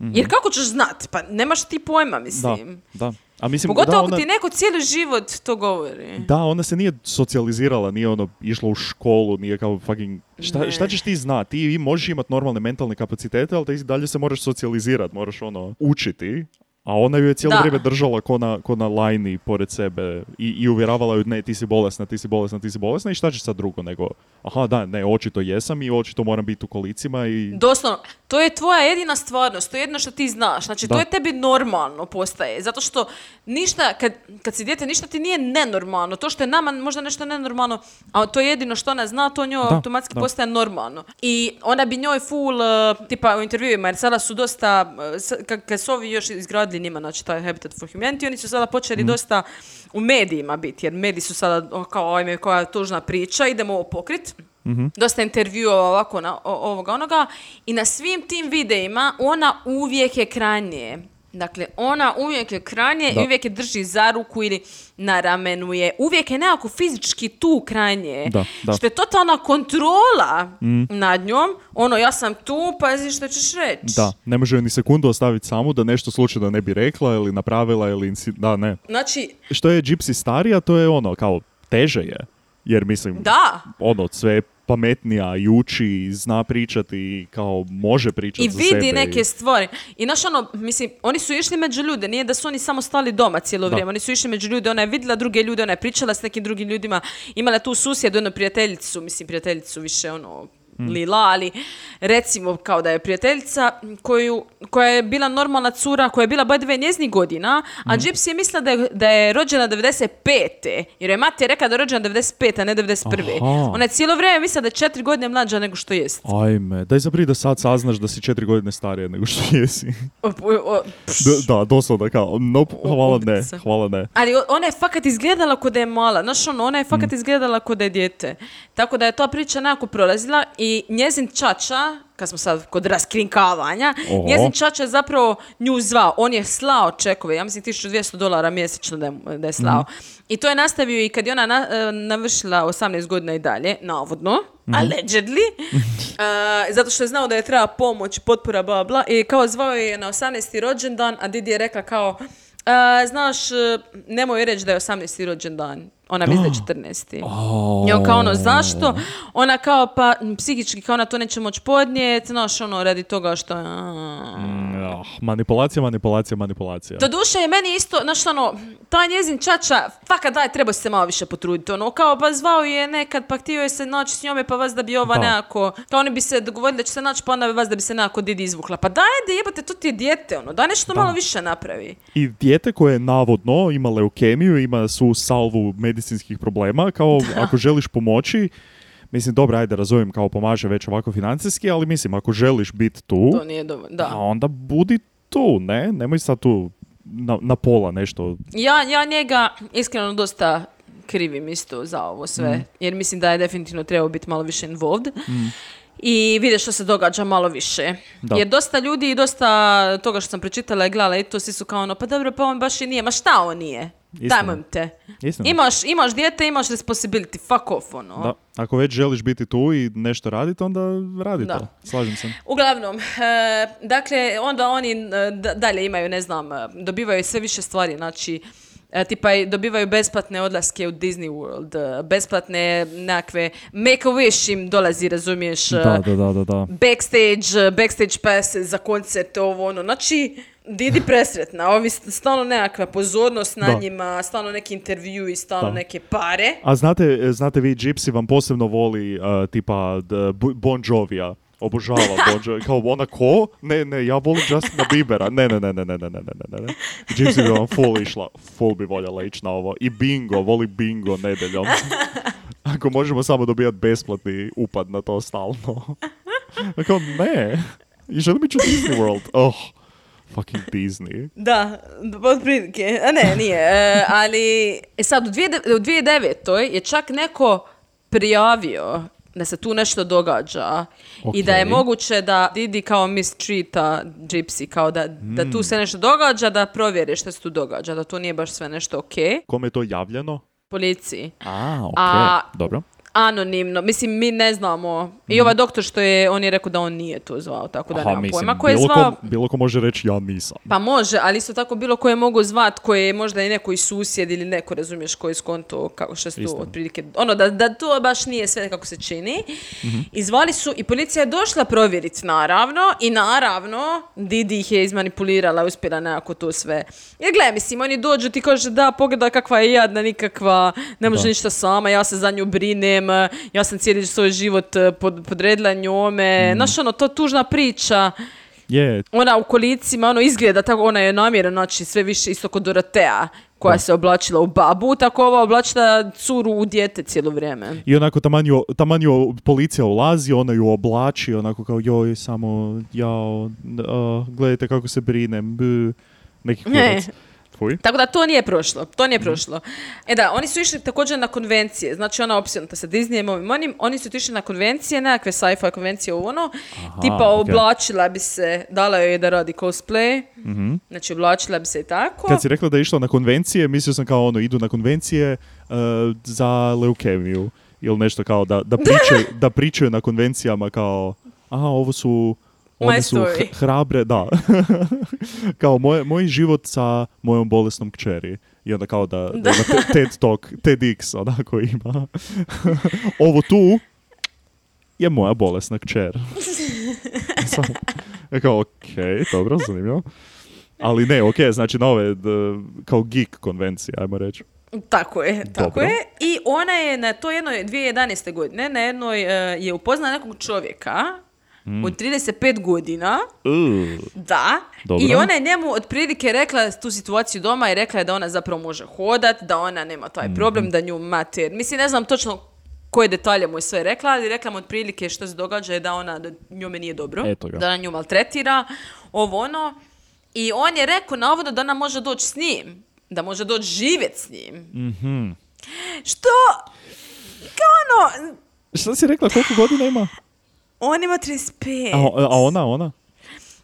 Jer kako ćeš znat? Pa nemaš ti pojma, Da, mislim. da. A mislim, Pogotovo da, ako ona- ti neko cijeli život to govori. Da, ona se nije socijalizirala, nije ono išla u školu, nije kao fucking... Šta, Ne. šta ćeš ti znati? Ti možeš imati normalne mentalne kapacitete, ali ti dalje se moraš socijalizirati, moraš ono učiti. A ona ju je cijelo Da. vrijeme držala ko na, ko na lajni pored sebe i, i uvjeravala ju ne, ti si bolesna, ti si bolesna, ti si bolesna i šta ćeš sad drugo nego aha da, ne, očito jesam i očito moram biti u kolicima i... Doslovno, to je tvoja jedina stvarnost, to je jedno što ti znaš. Znači, to Da. je tebi normalno postaje. Zato što ništa, kad, kad si dijete, ništa ti nije nenormalno. To što je nama možda nešto nenormalno, a to je jedino što ona zna, to njoj Da, automatski da. postaje normalno. I ona bi njoj full, uh, tipa u intervjuima, jer sada su dosta, kad, kad su ovi još izgradili njima, znači taj Habitat for Humanity, oni su sada počeli Mhm. dosta u medijima biti, jer mediji su sada o, kao, ajme, koja je tužna priča, idemo ovo pokrit dosta intervjua ovako na o- ovoga onoga i na svim tim videima ona uvijek je krajnije. Dakle, ona uvijek je krajnije Da. i uvijek je drži za ruku ili na ramenu je. Uvijek je nekako fizički tu krajnije. Da, da. Što je totalna kontrola nad njom. Ono, ja sam tu, pazi što ćeš reći. Da, ne može ni sekundu ostaviti samu da nešto slučajno ne bi rekla ili napravila ili... insi- Da, ne. Znači, Što je Gypsy starija, to je ono, kao, teže je. Jer mislim, da. ono, sve pametnija i uči i zna pričati i kao može pričati I za vidi sebe. neke i- stvari. I znaš ono, mislim, oni su išli među ljude, nije da su oni samo stali doma cijelo Da. vrijeme, oni su išli među ljude, ona je vidjela druge ljude, ona je pričala s nekim drugim ljudima, imala tu susjedu, jednu prijateljicu, mislim prijateljicu više ono. Lila, ali recimo kao da je prijateljica koju, koja je bila normalna cura, koja je bila by the way njeznih godina, a Hmm. Gypsy je mislila da je, da je rođena 95. Jer je mati rekla da je rođena 95. a ne 91. Aha. Ona je cijelo vrijeme mislila da je četiri godine mlađa nego što jest. Ajme, daj zabri da sad saznaš da si četiri godine starije nego što jesi. O- o- da, da, doslovno kao, nope, hvala ne, hvala ne. Ali ona je fakat izgledala kod da je mala. Znaš ono, ona je fakat Mm. izgledala kod da je dijete. Tako da je ta priča nekako prolazila i njezin čača, kad smo sad kod raskrinkavanja, Oho. njezin čača je zapravo nju zvao. On je slao čekove, ja mislim 1200 dolara mjesečno da je, da je slao. Mhm. I to je nastavio i kad je ona na- e, navršila 18 godina i dalje, navodno, Mhm. allegedly, e, zato što je znao da je treba pomoć, potpora, bla, bla, i kao zvao je na 18. rođendan, a Didi je rekla kao, "E, znaš, nemoj reći da je 18. rođendan, Ona da je 14. I on kao ono, zašto? Ona kao, pa psihički kao ona to neće moći podnijeti, znaš, ono, radi toga što... Ah, manipulacija, manipulacija, manipulacija. Doduše je meni isto, znaš ono, taj njezin čača, fakat daj, treba se malo više potruditi, ono, kao pa zvao je nekad, pa htio je se naći s njome, pa vas da bi ova Da. nekako, kao oni bi se dogovorili da će se naći, pa onda bi vas da bi se nekako Didi izvukla. Pa daj, da jebate, to ti je dijete, ono, daj nešto malo više napravi. I dijete koje navodno ima leukemiju, ima su salvu medicinskih problema, kao ako želiš pomoći, mislim, dobro, ajde, razumijem kao pomaže već ovako financijski, ali mislim, ako želiš biti tu, To nije dovoljno, da. a onda budi tu, ne? Nemoj sad tu na, na pola nešto. Ja, ja njega iskreno dosta krivim isto za ovo sve, Mm. jer mislim da je definitivno trebao biti malo više involved. I vidjeti što se događa malo više. Da. Jer dosta ljudi i dosta toga što sam pročitala i gledala i to svi su kao ono, pa dobro, pa on baš i nije. Ma šta on nije? Dajmo te. Istina. Imaš, imaš dijete, imaš responsibility, fuck off, ono. Da. Ako već želiš biti tu i nešto raditi, onda radi Da. to. Slažem se. Uglavnom, e, dakle, onda oni e, da- dalje imaju, ne znam, e, dobivaju sve više stvari, znači, tipa dobivaju besplatne odlaske u Disney World, besplatne nekakve, Make a Wish im dolazi, razumiješ, Da, da, da, da, da. backstage, backstage pass za koncerte, ovo ono, znači, Didi presretna, ovi st- stalno nekakva pozornost na Da. njima, stalno neki intervju i stalno Da. neke pare. A znate, znate vi, Gypsy vam posebno voli uh, tipa Bon Jovija. Obožava Bon Jovi. Kao ona ko? Ne, ne, ja volim Justina Biebera. Ne, ne, ne, ne, ne, ne, ne, ne, ne, ne. Gypsy bi vam full išla. Full bi voljela ići na ovo. I bingo, voli bingo nedeljom. Ako možemo samo dobijati besplatni upad na to stalno. Kao, ne. Želim ići u Disney World. Oh, fucking Disney. Da, otprilike. A ne, nije. E, ali e sad, u, dvije, u 2009. je čak neko prijavio da se tu nešto događa i da je moguće da Didi kao mistreata Gypsy, kao da, da tu se nešto događa, da provjere što se tu događa, da to nije baš sve nešto ok. Kome je to javljeno? Policiji. A, okej. A- Dobro. Anonimno, mislim, mi ne znamo. I ovaj doktor što je, on je rekao da on nije to zvao, tako da Aha, mislim, pojma. Ko je bilo, zvao, ko, bilo ko može reći ja nisam. Pa može, ali isto tako bilo koje mogu zvat, koje je možda i neko i susjed ili neko, razumiješ, koji skonto kako što Istina. otprilike, ono da, da to baš nije sve kako se čini. Mhm. I zvali su i policija je došla provjeriti naravno i naravno Didi ih je izmanipulirala, uspjela nekako to sve. Jer gledaj, mislim, oni dođu ti kaže da pogledaj kakva je jadna, nikakva, ne može Da. ništa sama, ja se za nju brinem, ja sam cijeli svoj život eh, pod, podredila njome, znaš ono, to tužna priča Je, ona u kolicima, ono izgleda tako, ona je namjerno, znači sve više isto kod Dorotea, koja se oblačila u babu, tako ova oblačila curu u dijete cijelo vrijeme. I onako taman ju, taman ju policija ulazi, ona ju oblači, onako kao joj, samo jao, a, gledajte kako se brinem, b, neki Ne. kurac. Fuj. Tako da to nije prošlo, to nije prošlo. E da, oni su išli također na konvencije, znači ona opsjednuta sa Disneyem, ovim onim, oni su išli na konvencije, nekakve sci-fi konvencije u ono, tipa okej. oblačila bi se, dala joj je da radi cosplay, znači oblačila bi se i tako. Kad si rekla da je išla na konvencije, mislio sam kao ono, idu na konvencije e, za leukemiju. Ili nešto kao da, da, pričaju, da pričaju na konvencijama kao, aha, ovo su, one su h- hrabre, da. kao moj, moj život sa mojom bolesnom kćeri. I onda kao da, da. ima te- TED Talk, TEDx onako ima. ovo tu je moja bolesna kćer. Sam- ja kao, okej, dobro, zanimljivo. Ali ne, ok, znači na ove, d- kao geek konvencije, ajmo reći. Tako je, tako Dobro. je. I ona je na to jednoj 2011. godine, na jednoj e, je upoznala nekog čovjeka od 35 godina, Uh, da, Dobro. i ona je njemu otprilike rekla tu situaciju doma i rekla je da ona zapravo može hodat, da ona nema taj Mhm. problem, da nju mater. Mislim, ne znam točno koje detalje mu je sve rekla, ali rekla mu otprilike što se događa je da ona, da njome nije dobro, Eto ga. da ona nju maltretira, ovo ono. I on je rekao navodno da ona može doći s njim, da može doći živjeti s njim. Mhm. Što? Kao ono, šta si rekla, koliko godina ima? On ima 35. A, a ona, ona?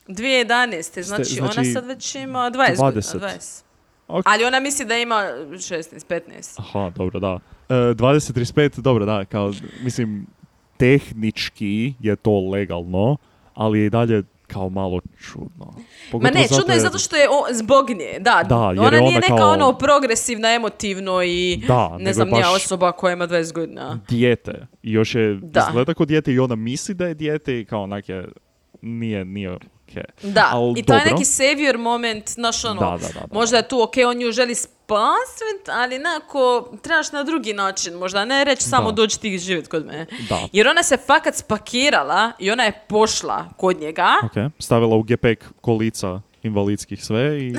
2011. Znači, Ste- ona znači, sad već ima 20 godina. 20. 20. Ok. Ali ona misli da ima 16, 15. Aha, dobro, da. E, 20-35, dobro, da, kao, mislim, tehnički je to legalno, ali je i dalje kao malo čudno. Ma Pogotovo ne, čudno je zato što je o, zbog nje, da. Da, jer ona je nije ona neka kao- ono progresivna, emotivno i Da, ne znam, nija osoba koja ima 20 godina. dijete. I još je Da. izgleda kao dijete i ona misli da je dijete i kao onak je nije, nije okej. Da, Al i to je dobro. neki savior moment, znaš ono, Da, da, da, da. možda je tu ok, on nju želi spasiti, ali nekako trebaš na drugi način, možda ne reći samo dođi ti živjet kod mene. Da. Jer ona se fakat spakirala i ona je pošla kod njega. Ok, stavila u gepek kolica invalidskih sve i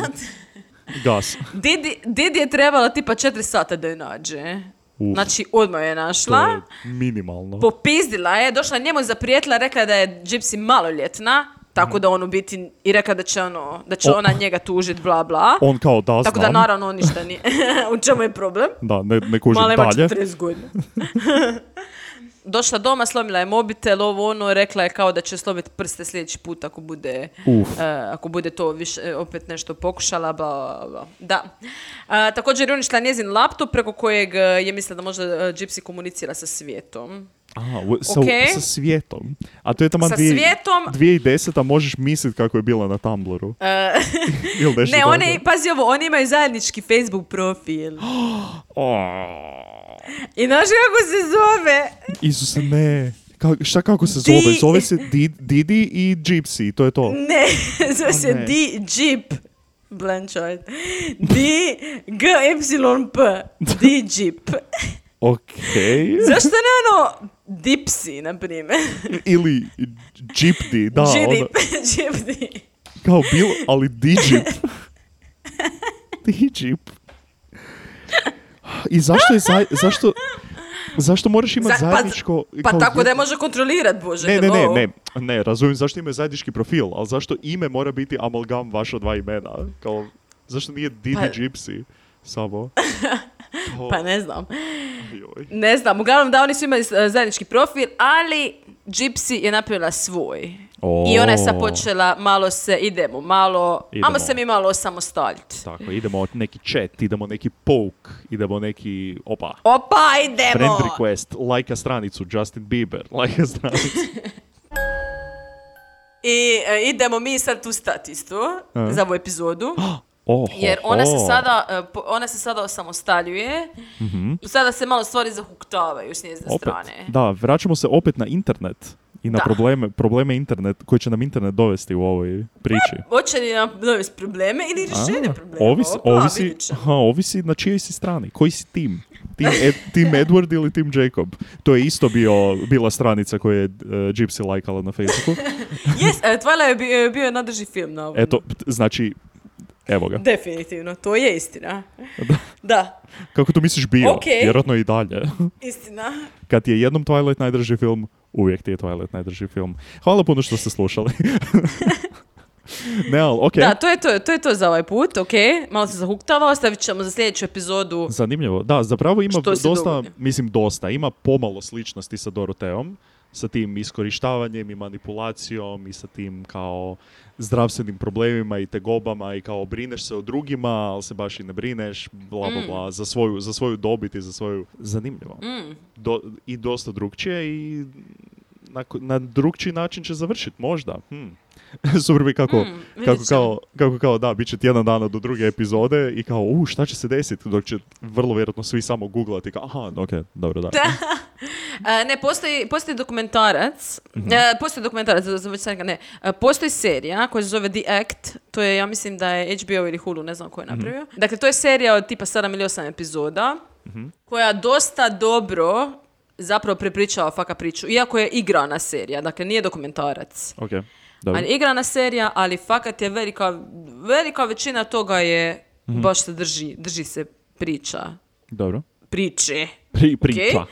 gas. Didi, Didi je trebala tipa 4 sata da je nađe. Uf. Znači, odmah je našla. je minimalno. Popizdila je, došla njemu zaprijetila, rekla da je Gypsy maloljetna, tako da on u biti i rekla da će, ono, da će. O. ona njega tužit, bla bla. On kao da Tako da znam. naravno on ništa nije. u čemu je problem? Da, ne, ne kužim Mala ima dalje. 40 godina. Došla doma, slomila je mobitel, ovo ono, rekla je kao da će slomiti prste sljedeći put ako bude, e, ako bude to više, e, opet nešto pokušala, bla, bla, bla. Da. A, također je uništila njezin laptop preko kojeg e, je mislila da možda Gypsy komunicira sa svijetom. Aha, sa, Ok. sa svijetom. A to je tamo Sa dvije, svijetom- 2010 možeš misliti kako je bila na Tumblru. Nešto ne, oni, pazi ovo, oni imaju zajednički Facebook profil. O, I znaš kako se zove? Isuse, ne. Ka, šta kako se Di- zove? Zove se Di- Didi i Gypsy, to je to. Ne, zove se ne. D Jeep. Blanchard. D G Y P. D Jeep. Okej. Zašto ne ono Dipsy, na primjer? Ili Jeepdi, da. Ona, Jeep. Jeep D. kao bilo, ali Digip. Digip. I zašto je zaj, zašto, zašto moraš imati Za- pa- zajedničko... Pa kao tako da je može kontrolirat, bože. Ne, ne, ne, ne, ne, razumijem zašto imaju zajednički profil, ali zašto ime mora biti amalgam vaša dva imena? Kao, zašto nije Didi Pa- Gypsy samo? To- Pa ne znam. Joj. Ne znam, uglavnom da oni su imali e, zajednički profil, ali Gypsy je napravila svoj. I ona je sad počela malo se, idemo, malo, Idemo. ajmo se mi malo osamostaljiti. Tako, idemo neki chat, idemo neki poke, idemo neki, opa, Opa, idemo! friend request, lajka stranicu, Justin Bieber, lajka stranicu. I e, idemo mi sad tu stati isto A. za ovu epizodu. Oh, Jer ona se sada, e, ona se sada osamostaljuje. Sada se malo stvari zahuktavaju s njezine opet, strane. da, vraćamo se opet na internet i na Da. probleme, probleme internet, koji će nam internet dovesti u ovoj priči. Hoće li nam dovesti probleme ili rješenje problema? Ovisi, Opa, ovisi, aha, ovisi na čijoj si strani, koji si tim. Team, Ed, team Edward ili Team Jacob. To je isto bio, bila stranica koju je uh, Gypsy lajkala na Facebooku. Yes, e, Twilight je bio, bio je nadrži film na ovom. Eto, znači, evo ga. Definitivno, to je istina. Da. Da, Kako to misliš bio? Ok. Vjerojatno i dalje. istina. Kad je jednom Twilight najdrži film, uvijek ti je Twilight najdrži film. Hvala puno što ste slušali. ne, ali, ok. Da, to je to, to je to za ovaj put, ok. Malo se zahuktava, ostavit ćemo za sljedeću epizodu. Zanimljivo. Da, zapravo ima dosta, mislim dosta, ima pomalo sličnosti sa Doroteom, sa tim iskorištavanjem i manipulacijom i sa tim kao zdravstvenim problemima i tegobama i kao brineš se o drugima, ali se baš i ne brineš, bla bla Mm. bla, za svoju, za svoju dobit i za svoju... Zanimljivo. Mm. Do, I dosta drugčije i na, na drugčiji način će završiti, možda. Hm. Super bi kako, Mm, kako, kao, kako kao, da, bit će tjedan dana do druge epizode i kao, u, šta će se desiti, dok će vrlo vjerojatno svi samo googlati, kao, aha, ok, dobro, da. E, ne, postoji, postoji dokumentarac, Mhm. e, postoji dokumentarac, već sam rekla, ne, E, postoji serija koja se zove The Act, to je, ja mislim da je HBO ili Hulu, ne znam ko je Mhm. napravio. Dakle, to je serija od tipa 7 ili 8 epizoda, Mhm. koja dosta dobro zapravo prepričava faka priču, iako je igrana serija, dakle nije dokumentarac. Ok, dobro. Ali igrana serija, ali fakat je velika, velika većina toga je Mhm. baš se drži, drži se priča. Dobro. Priče. Pri, priča. Ok.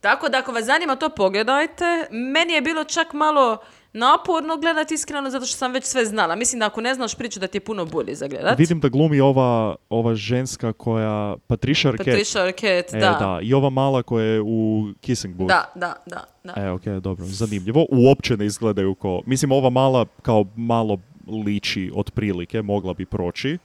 Tako da ako vas zanima to pogledajte. Meni je bilo čak malo naporno gledati iskreno zato što sam već sve znala. Mislim da ako ne znaš priču da ti je puno bolje za gledat. Vidim da glumi ova, ova ženska koja, Patricia Arquette. Patricia Arquette, E, da. da. I ova mala koja je u Kissing Booth. Da, da, da, da. E, ok, dobro, zanimljivo. Uopće ne izgledaju ko... Mislim, ova mala kao malo liči otprilike, mogla bi proći,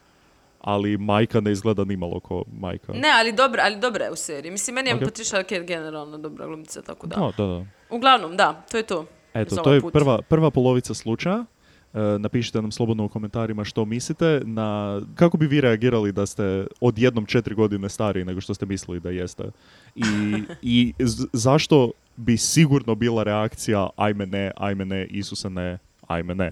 ali majka ne izgleda nimalo ko majka. Ne, ali dobra, ali dobra je u seriji. Mislim, meni je Ok. Patricia Arquette generalno dobra glumica, tako da. Da, da, da. Uglavnom, da, to je to. Eto, to ovaj je put. prva, prva polovica slučaja. E, napišite nam slobodno u komentarima što mislite na kako bi vi reagirali da ste odjednom četiri godine stariji nego što ste mislili da jeste. I, i z- zašto bi sigurno bila reakcija ajme ne, ajme ne, Isuse ne, ajme ne.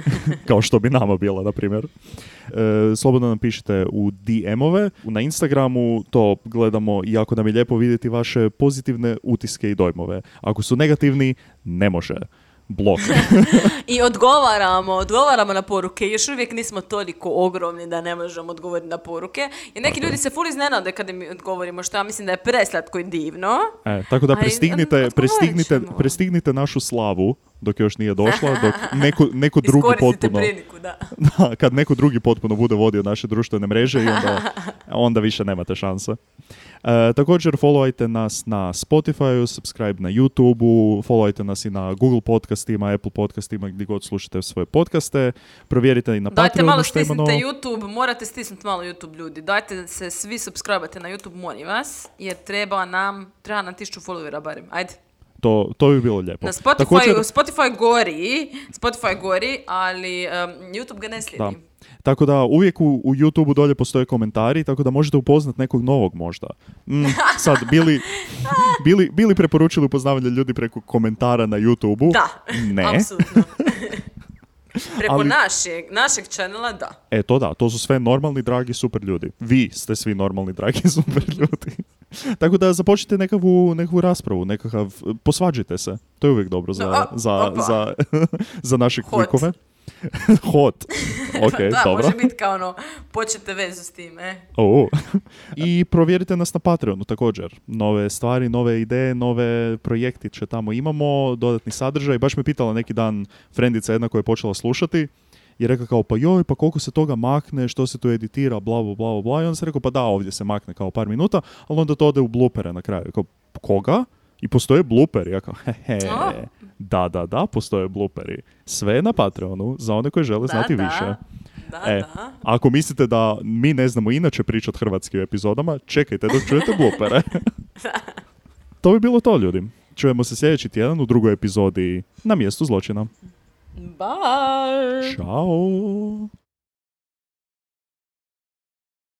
Kao što bi nama bila, na primjer. E, slobodno nam pišite u DM-ove. Na Instagramu to gledamo i jako nam je lijepo vidjeti vaše pozitivne utiske i dojmove. Ako su negativni, ne može. Blok. I odgovaramo, odgovaramo na poruke. Još uvijek nismo toliko ogromni da ne možemo odgovoriti na poruke. I neki ljudi se ful iznenade kada mi odgovorimo, što ja mislim da je preslatko i divno. E, tako da prestignite, prestignite, prestignite našu slavu dok još nije došla, dok neko, neko drugi potpuno... priliku, da. Da, kad neko drugi potpuno bude vodio naše društvene mreže i onda, onda više nemate šanse. E, također followajte nas na Spotify, subscribe na YouTube-u, followajte nas i na Google podcastima, Apple podcastima, gdje god slušate svoje podcaste. Provjerite i na Dajte Patreonu malo što stisnite. YouTube, morate stisnuti malo YouTube ljudi. Dajte se svi subscribe na YouTube, molim vas, jer treba nam, treba nam tišću followera barem. Ajde. To, to bi bilo lijepo. Na Spotify, Također- Spotify gori, Spotify gori, ali um, YouTube ga ne slijedi. Da. Tako da uvijek u, u YouTube-u dolje postoje komentari, tako da možete upoznat nekog novog možda. Mm, sad, bili, bili, bili preporučili upoznavanje ljudi preko komentara na YouTube-u? Da, Ne. apsolutno. Preko Ali- našeg, našeg channela, da. E, to da, to su sve normalni, dragi, super ljudi. Vi ste svi normalni, dragi, super ljudi. Tako da započnite nekakvu, nekakvu raspravu, nekakav, posvađajte se. To je uvijek dobro za, O, za, za, za naše klikove. Hot. Ok, da, dobro. može biti kao ono, počete vezu s tim, e. O. I provjerite nas na Patreonu također. Nove stvari, nove ideje, nove projekti će tamo imamo, dodatni sadržaj. Baš me pitala neki dan frendica jedna koja je počela slušati i rekla kao pa joj, pa koliko se toga makne, što se tu editira, bla, bla, bla, bla. I onda se rekao pa da, ovdje se makne kao par minuta, ali onda to ode u bloopere na kraju. Kao, koga? I postoje blooperi. Ja kao, hehe, da, da, da, postoje blooperi. Sve je na Patreonu, za one koji žele Da, znati da. više. Da, E, da. ako mislite da mi ne znamo inače pričat hrvatski u epizodama, čekajte dok čujete blupere. to bi bilo to, ljudi. Čujemo se sljedeći tjedan u drugoj epizodi na mjestu zločina. Bye! Ćao!